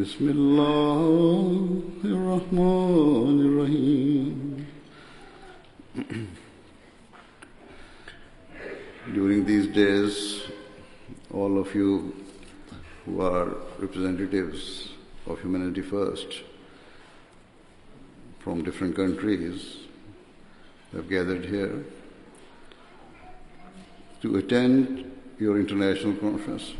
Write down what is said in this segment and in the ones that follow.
بسم الله الرحمن الرحيم During these days, all of you who are representatives of Humanity First from different countries have gathered here to attend your international conference,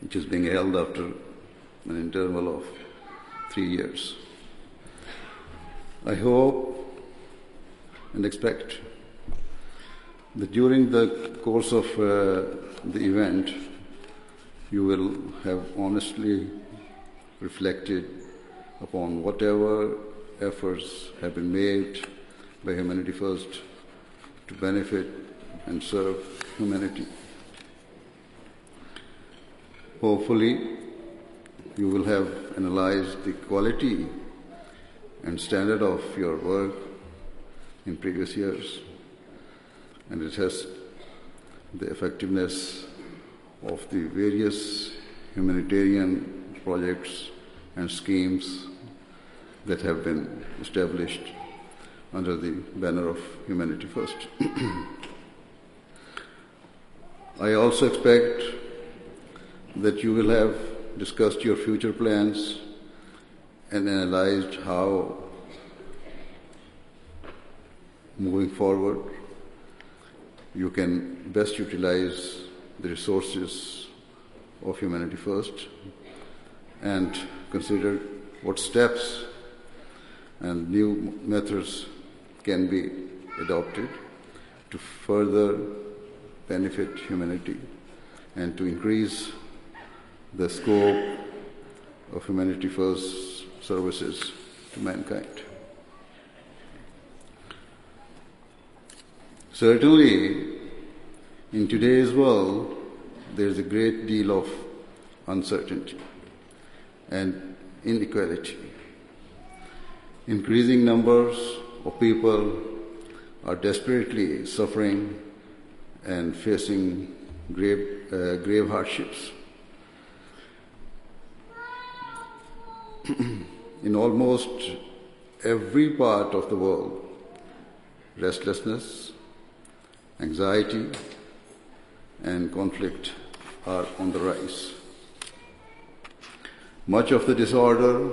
which is being held after an interval of three years. I hope and expect that during the course of uh, the event, you will have honestly reflected upon whatever efforts have been made by Humanity First to benefit and serve humanity. Hopefully, you will have analyzed the quality and standard of your work in previous years and assessed the effectiveness of the various humanitarian projects and schemes that have been established under the banner of Humanity First. I also expect that you will have discussed your future plans and analyzed how moving forward you can best utilize the resources of Humanity First and consider what steps and new methods can be adopted to further benefit humanity and to increase the scope of Humanity First services to mankind. Certainly, in today's world, there is a great deal of uncertainty and inequality. Increasing numbers of people are desperately suffering and facing grave, uh, grave hardships. In almost every part of the world, restlessness, anxiety, and conflict are on the rise. Much of the disorder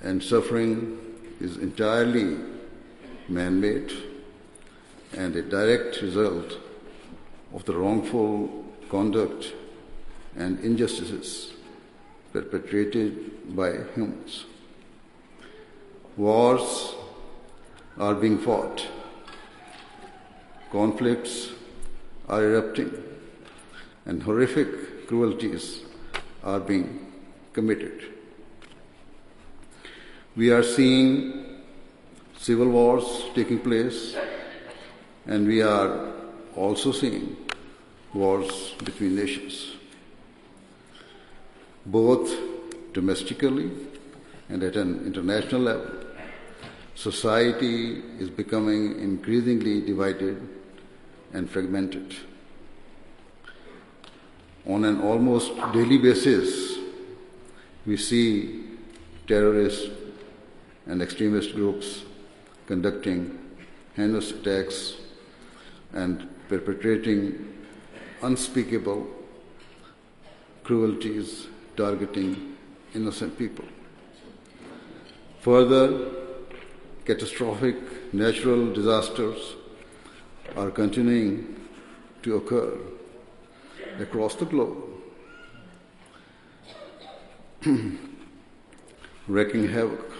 and suffering is entirely man made and a direct result of the wrongful conduct and injustices perpetrated by humans. Wars are being fought, conflicts are erupting, and horrific cruelties are being committed. We are seeing civil wars taking place, and we are also seeing wars between nations, both domestically and at an international level. Society is becoming increasingly divided and fragmented. On an almost daily basis, we see terrorist and extremist groups conducting heinous attacks and perpetrating unspeakable cruelties targeting innocent people. Further, catastrophic natural disasters are continuing to occur across the globe wreaking havoc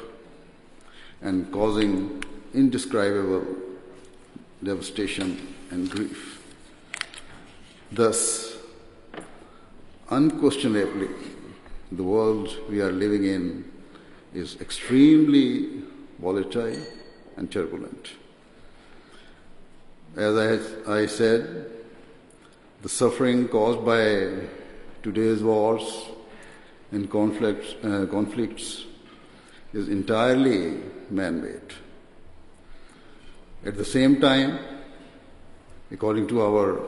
and causing indescribable devastation and grief. Thus, unquestionably, the world we are living in is extremely volatile and turbulent. As I, I said, the suffering caused by today's wars and conflicts, uh, conflicts is entirely man made. At the same time, according to our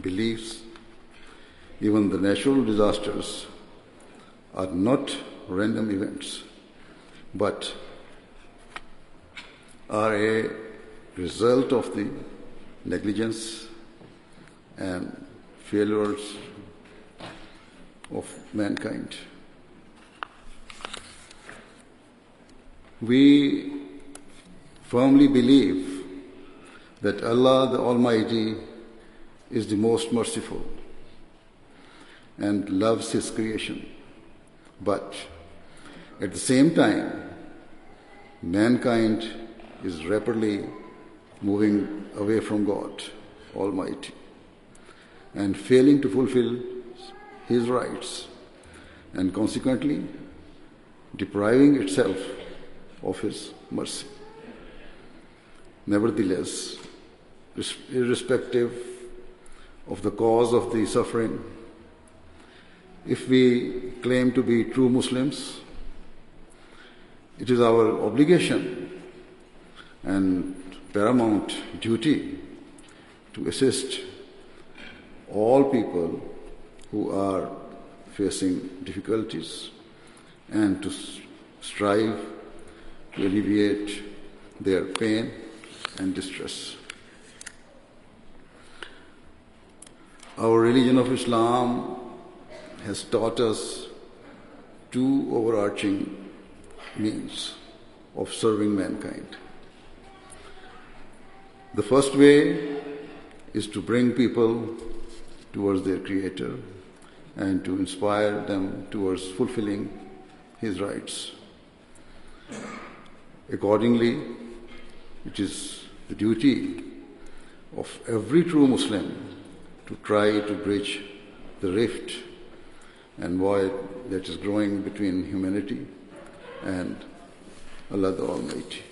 beliefs, even the natural disasters are not random events, but are a result of the negligence and failures of mankind. We firmly believe that Allah the Almighty is the most merciful and loves His creation. But at the same time, mankind is rapidly moving away from God Almighty and failing to fulfill His rights and consequently depriving itself of His mercy. Nevertheless, irrespective of the cause of the suffering, if we claim to be true Muslims, it is our obligation and paramount duty to assist all people who are facing difficulties and to strive to alleviate their pain and distress. Our religion of Islam has taught us two overarching means of serving mankind. The first way is to bring people towards their Creator and to inspire them towards fulfilling His rights. Accordingly, it is the duty of every true Muslim to try to bridge the rift and void that is growing between humanity and Allah the Almighty.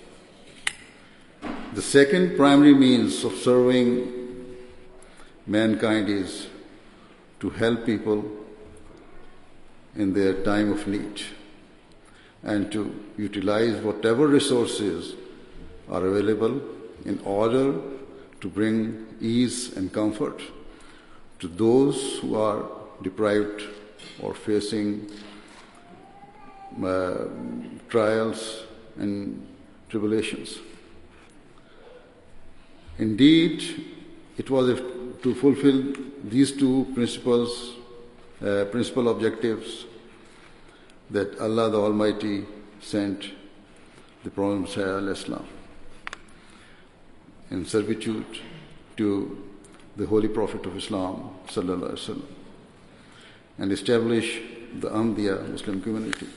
The second primary means of serving mankind is to help people in their time of need and to utilize whatever resources are available in order to bring ease and comfort to those who are deprived or facing uh, trials and tribulations. Indeed, it was to fulfill these two principles, uh, principal objectives, that Allah the Almighty sent the Prophet Islam in servitude to the Holy Prophet of Islam sallallahu alaihi wasallam and establish the Ahmadiyya Muslim community.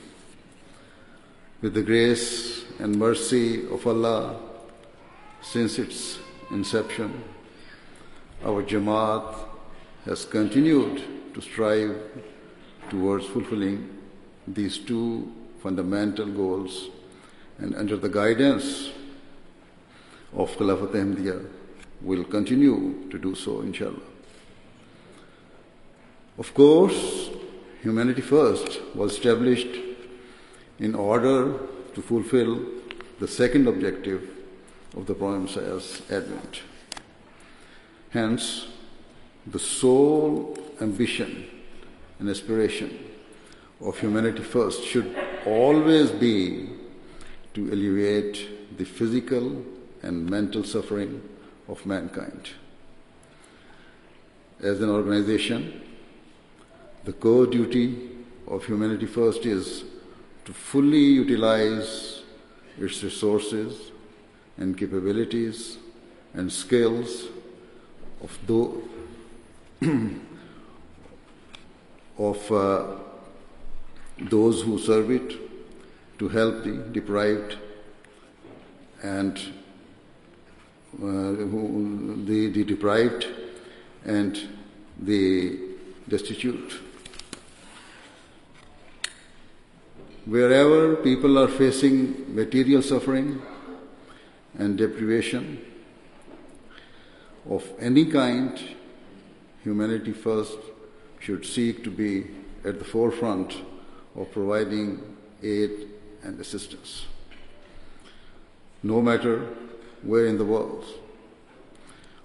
With the grace and mercy of Allah since its inception, our Jamaat has continued to strive towards fulfilling these two fundamental goals and under the guidance of Khilafat Ahmadiyya will continue to do so inshallah. Of course, Humanity First was established in order to fulfill the second objective of the Promised Messiah's advent. Hence, the sole ambition and aspiration of Humanity First should always be to alleviate the physical and mental suffering of mankind. As an organization, the core duty of Humanity First is to fully utilize its resources and capabilities and skills of those of uh, those who serve it, to help the deprived and uh, who- the, the deprived and the destitute. Wherever people are facing material suffering and deprivation of any kind, humanity first should seek to be at the forefront of providing aid and assistance. No matter where in the world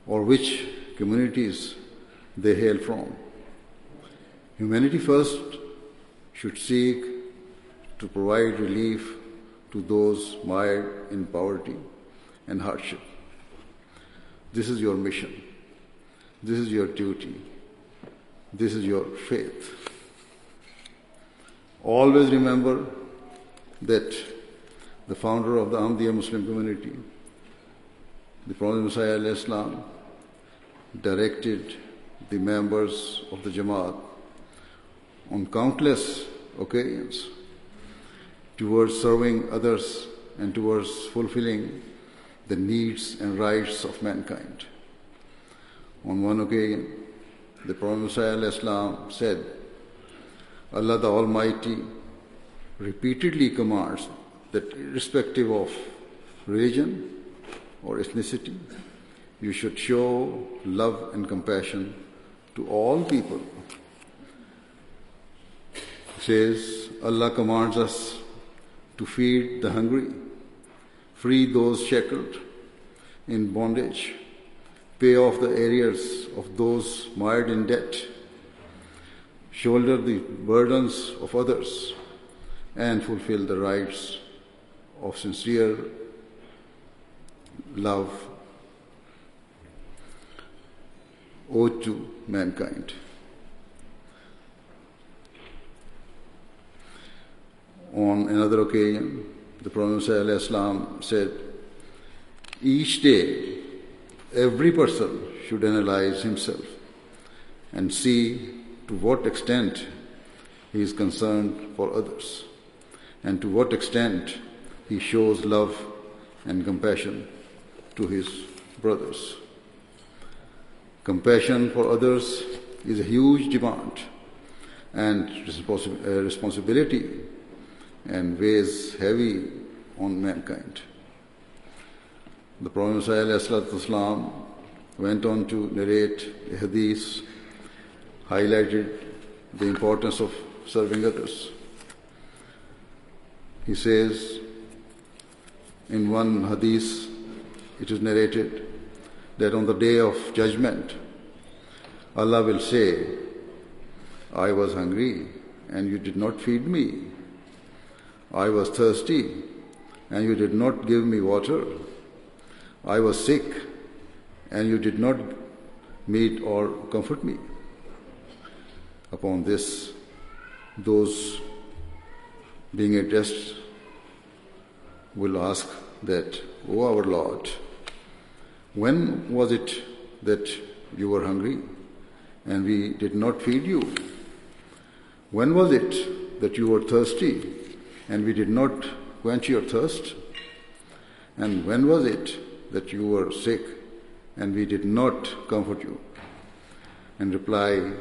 or which communities they hail from. Humanity first should seek to provide relief to those mired in poverty and hardship. This is your mission. This is your duty. This is your faith. Always remember that the founder of the Ahmadiyya Muslim community, the Promised Messiah Islam, directed the members of the Jamaat on countless occasions towards serving others and towards fulfilling the needs and rights of mankind. On one occasion, the Prophet said, Allah the Almighty repeatedly commands that irrespective of religion or ethnicity, you should show love and compassion to all people. He says, Allah commands us to feed the hungry, free those shackled in bondage, pay off the arrears of those mired in debt, shoulder the burdens of others, and fulfill the rights of sincere love owed to mankind. On another occasion, the Prophet said, Each day, every person should analyze himself and see to what extent he is concerned for others and to what extent he shows love and compassion to his brothers. Compassion for others is a huge demand and uh, responsibility and weighs heavy on mankind. The Prophet ﷺ went on to narrate a hadith highlighted the importance of serving others. He says in one hadith, it is narrated that on the day of judgment, Allah will say, I was hungry and you did not feed me. I was thirsty and you did not give me water. I was sick and you did not meet or comfort me. Upon this, those being addressed will ask that, O our Lord, when was it that you were hungry and we did not feed you? When was it that you were thirsty and we did not quench your thirst? And when was it that you were sick and we did not comfort you? And reply,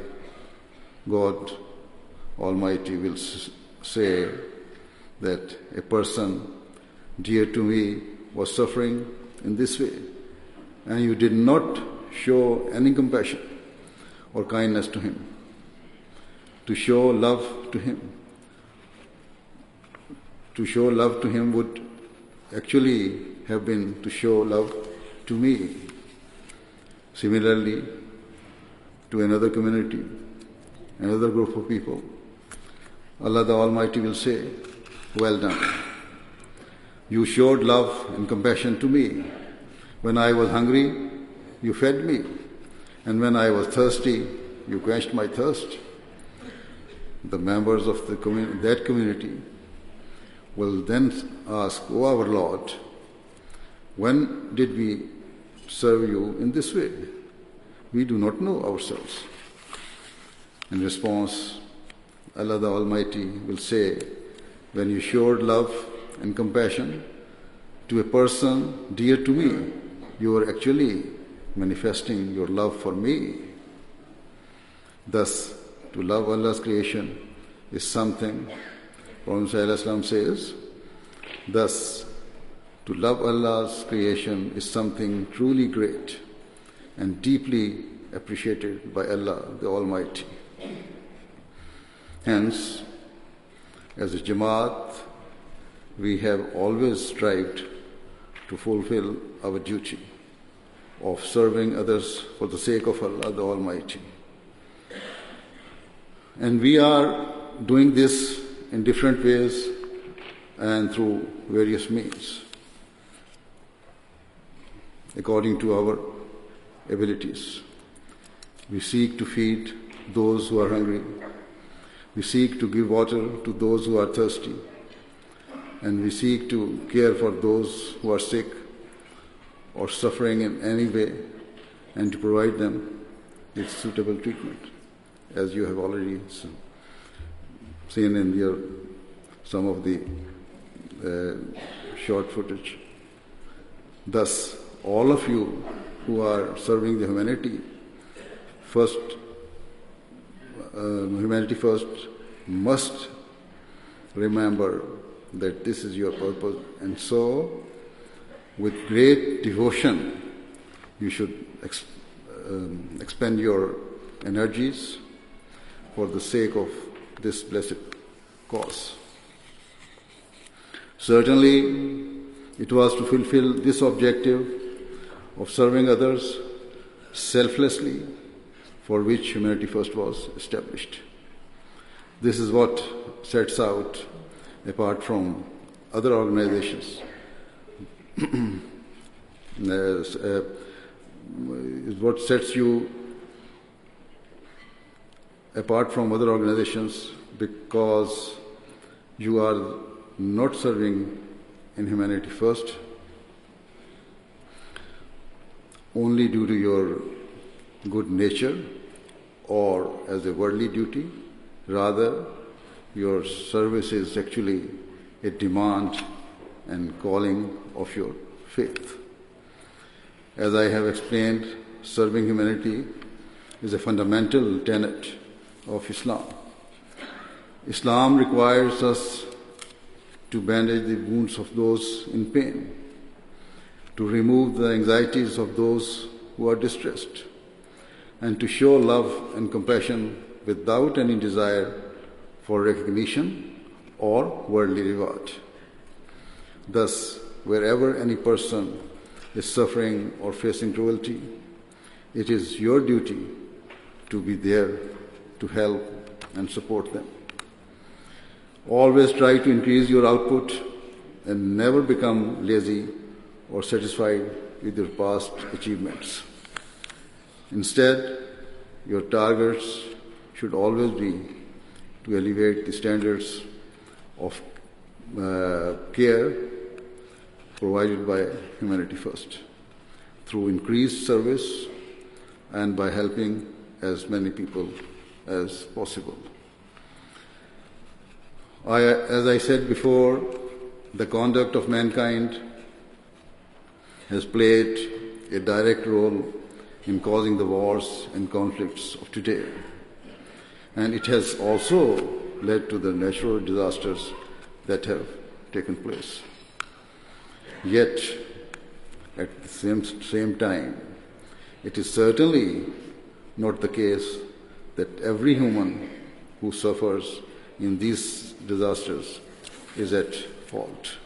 God Almighty will say that a person dear to me was suffering in this way, and you did not show any compassion or kindness to him, to show love to him. To show love to him would actually have been to show love to me. Similarly, to another community, another group of people, Allah the Almighty will say, Well done. You showed love and compassion to me. When I was hungry, you fed me. And when I was thirsty, you quenched my thirst. The members of the commun- that community will then ask, O our Lord, when did we serve you in this way? We do not know ourselves. In response, Allah the Almighty will say, when you showed love and compassion to a person dear to me, you are actually manifesting your love for me. Thus, to love Allah's creation is something, Prophet says, thus, to love Allah's creation is something truly great and deeply appreciated by Allah the Almighty. Hence, as a Jamaat, we have always strived to fulfill our duty of serving others for the sake of Allah the Almighty. And we are doing this in different ways and through various means, according to our abilities. We seek to feed those who are hungry. We seek to give water to those who are thirsty. And we seek to care for those who are sick or suffering in any way and to provide them with suitable treatment, as you have already seen in your, some of the uh, short footage. Thus, all of you who are serving the humanity first, uh, humanity first, must remember that this is your purpose, and so with great devotion, you should ex- um, expend your energies for the sake of this blessed cause. Certainly, it was to fulfill this objective of serving others selflessly for which Humanity First was established. This is what sets out, apart from other organizations, is, uh, what sets you apart from other organizations because you are not serving in humanity first only due to your good nature or as a worldly duty rather your service is actually a demand and calling of your faith. As I have explained, serving humanity is a fundamental tenet of Islam. Islam requires us to bandage the wounds of those in pain, to remove the anxieties of those who are distressed, and to show love and compassion without any desire for recognition or worldly reward. Thus, wherever any person is suffering or facing cruelty, it is your duty to be there to help and support them. Always try to increase your output and never become lazy or satisfied with your past achievements. Instead, your targets should always be to elevate the standards of uh, care provided by Humanity First through increased service and by helping as many people as possible. I, as I said before, the conduct of mankind has played a direct role in causing the wars and conflicts of today. And it has also led to the natural disasters that have taken place. Yet, at the same, same time, it is certainly not the case that every human who suffers in these disasters is at fault.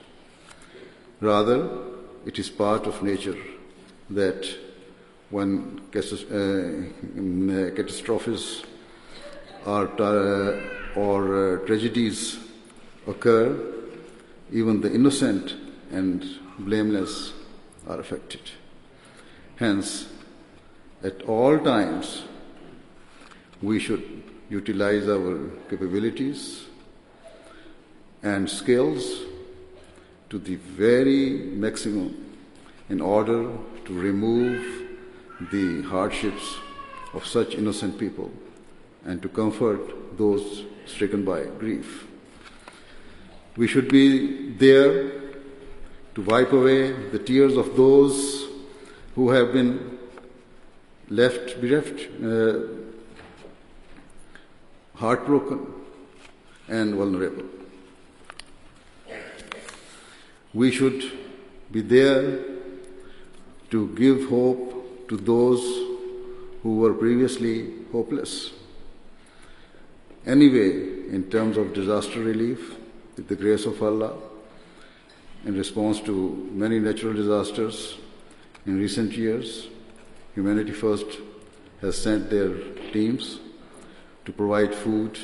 Rather, it is part of nature that when uh, catastrophes or, uh, or uh, tragedies occur, even the innocent and blameless are affected. Hence, at all times, we should utilize our capabilities and skills to the very maximum in order to remove the hardships of such innocent people and to comfort those stricken by grief. We should be there to wipe away the tears of those who have been left bereft, uh, heartbroken, and vulnerable. We should be there to give hope to those who were previously hopeless. Anyway, in terms of disaster relief, with the grace of Allah, in response to many natural disasters in recent years, Humanity First has sent their teams to provide food,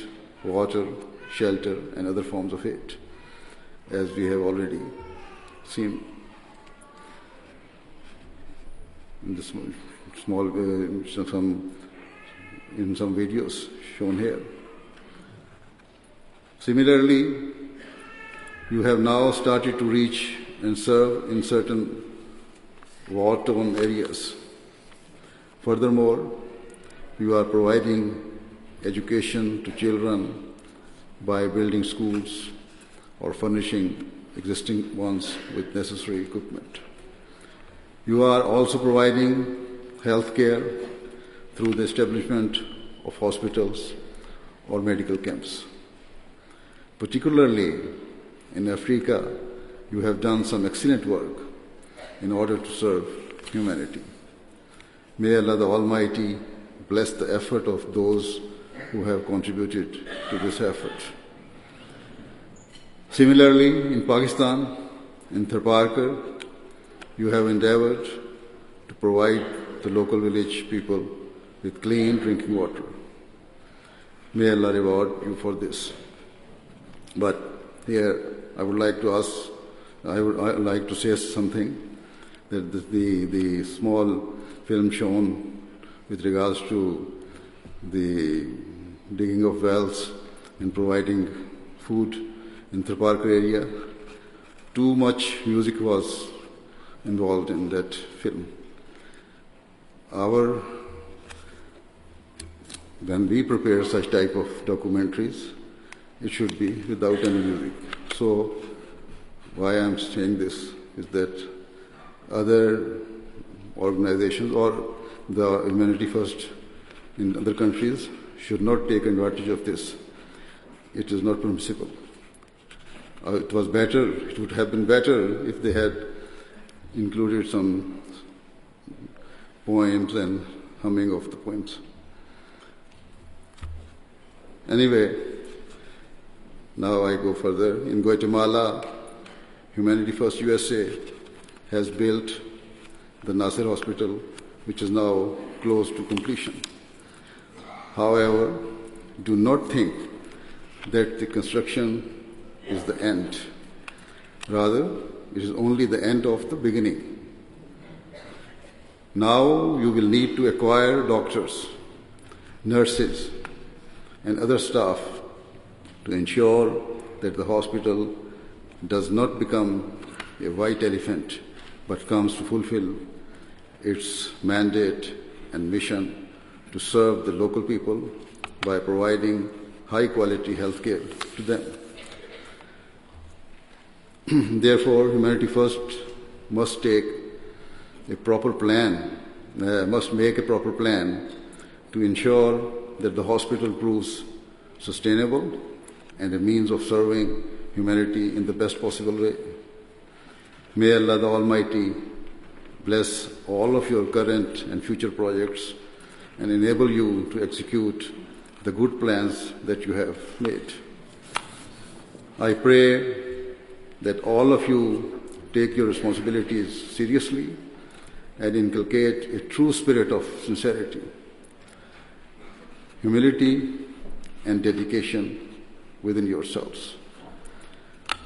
water, shelter, and other forms of aid, as we have already seen in the small, small uh, some in some videos shown here. Similarly, you have now started to reach and serve in certain war-torn areas. Furthermore, you are providing education to children by building schools or furnishing existing ones with necessary equipment. You are also providing health care through the establishment of hospitals or medical camps. Particularly in Africa, you have done some excellent work in order to serve humanity. May Allah the Almighty bless the effort of those who have contributed to this effort. Similarly, in Pakistan, in Tharparkar, you have endeavored to provide the local village people with clean drinking water. May Allah reward you for this. But here, I would like to ask, I would, I would like to say something that the, the, the small film shown with regards to the digging of wells and providing food in Tharparkar area, too much music was involved in that film. Our when we prepare such type of documentaries, it should be without any music. So, why I'm saying this is that other organizations or the Humanity First in other countries should not take advantage of this. It is not permissible. Uh, it was better, it would have been better if they had included some poems and humming of the poems. Anyway, now I go further. In Guatemala, Humanity First USA has built the Nasir Hospital, which is now close to completion. However, do not think that the construction is the end. Rather, it is only the end of the beginning. Now you will need to acquire doctors, nurses, and other staff to ensure that the hospital does not become a white elephant but comes to fulfill its mandate and mission to serve the local people by providing high quality health care to them. Therefore, Humanity First must take a proper plan, uh, must make a proper plan to ensure that the hospital proves sustainable and a means of serving humanity in the best possible way. May Allah the Almighty bless all of your current and future projects and enable you to execute the good plans that you have made. I pray that all of you take your responsibilities seriously and inculcate a true spirit of sincerity, humility, and dedication within yourselves.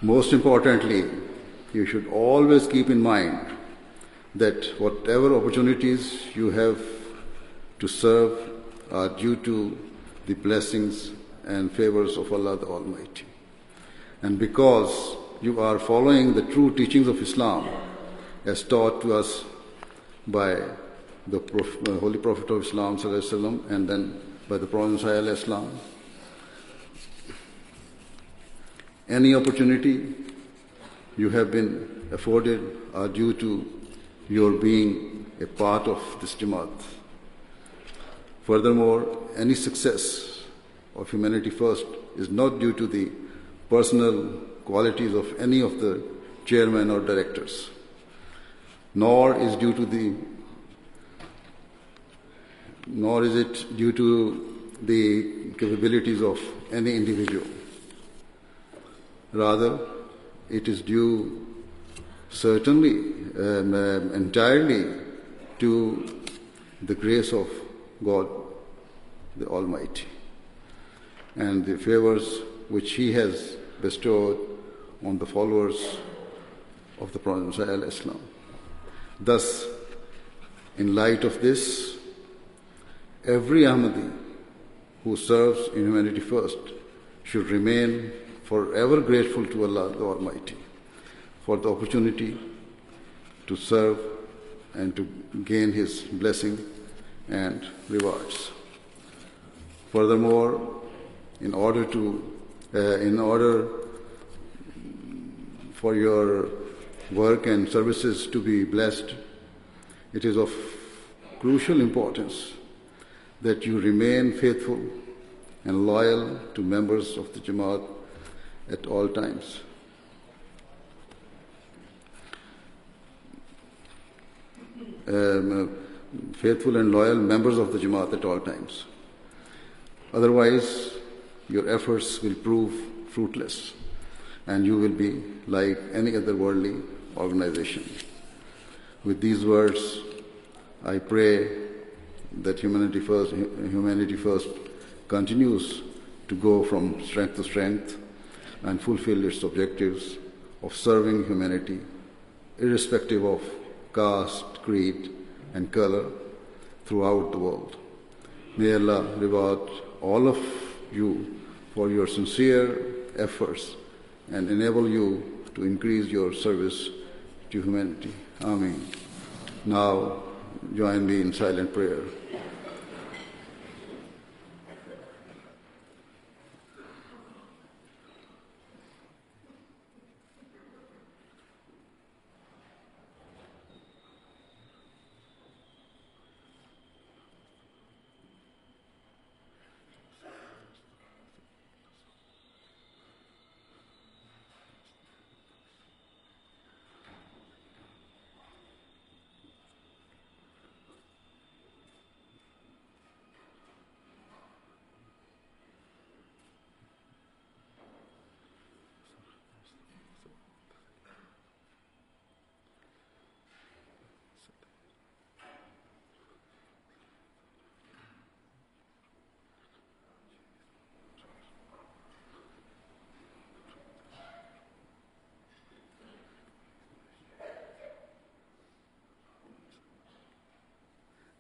Most importantly, you should always keep in mind that whatever opportunities you have to serve are due to the blessings and favors of Allah the Almighty. And because you are following the true teachings of Islam as taught to us by the uh, Holy Prophet of Islam and then by the Prophet Islam. Any opportunity you have been afforded are due to your being a part of this Jamaat. Furthermore, any success of Humanity First is not due to the personal qualities of any of the chairmen or directors, nor is due to the nor is it due to the capabilities of any individual. Rather, it is due certainly um, um, entirely to the grace of God the Almighty and the favors which He has bestowed on the followers of the Prophet Islam. Thus, in light of this, every Ahmadi who serves in humanity first should remain forever grateful to Allah the Almighty for the opportunity to serve and to gain His blessing and rewards. Furthermore, in order to, uh, in order for your work and services to be blessed, it is of crucial importance that you remain faithful and loyal to members of the Jamaat at all times. Um, faithful and loyal members of the Jamaat at all times. Otherwise, your efforts will prove fruitless and you will be like any other worldly organization. With these words, I pray that humanity first, humanity first continues to go from strength to strength and fulfill its objectives of serving humanity, irrespective of caste, creed, and color throughout the world. May Allah reward all of you for your sincere efforts and enable you to increase your service to humanity. Amen. Now, join me in silent prayer.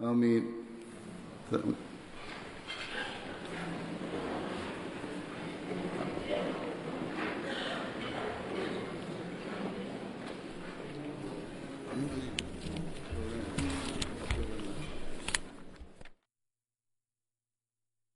I mean,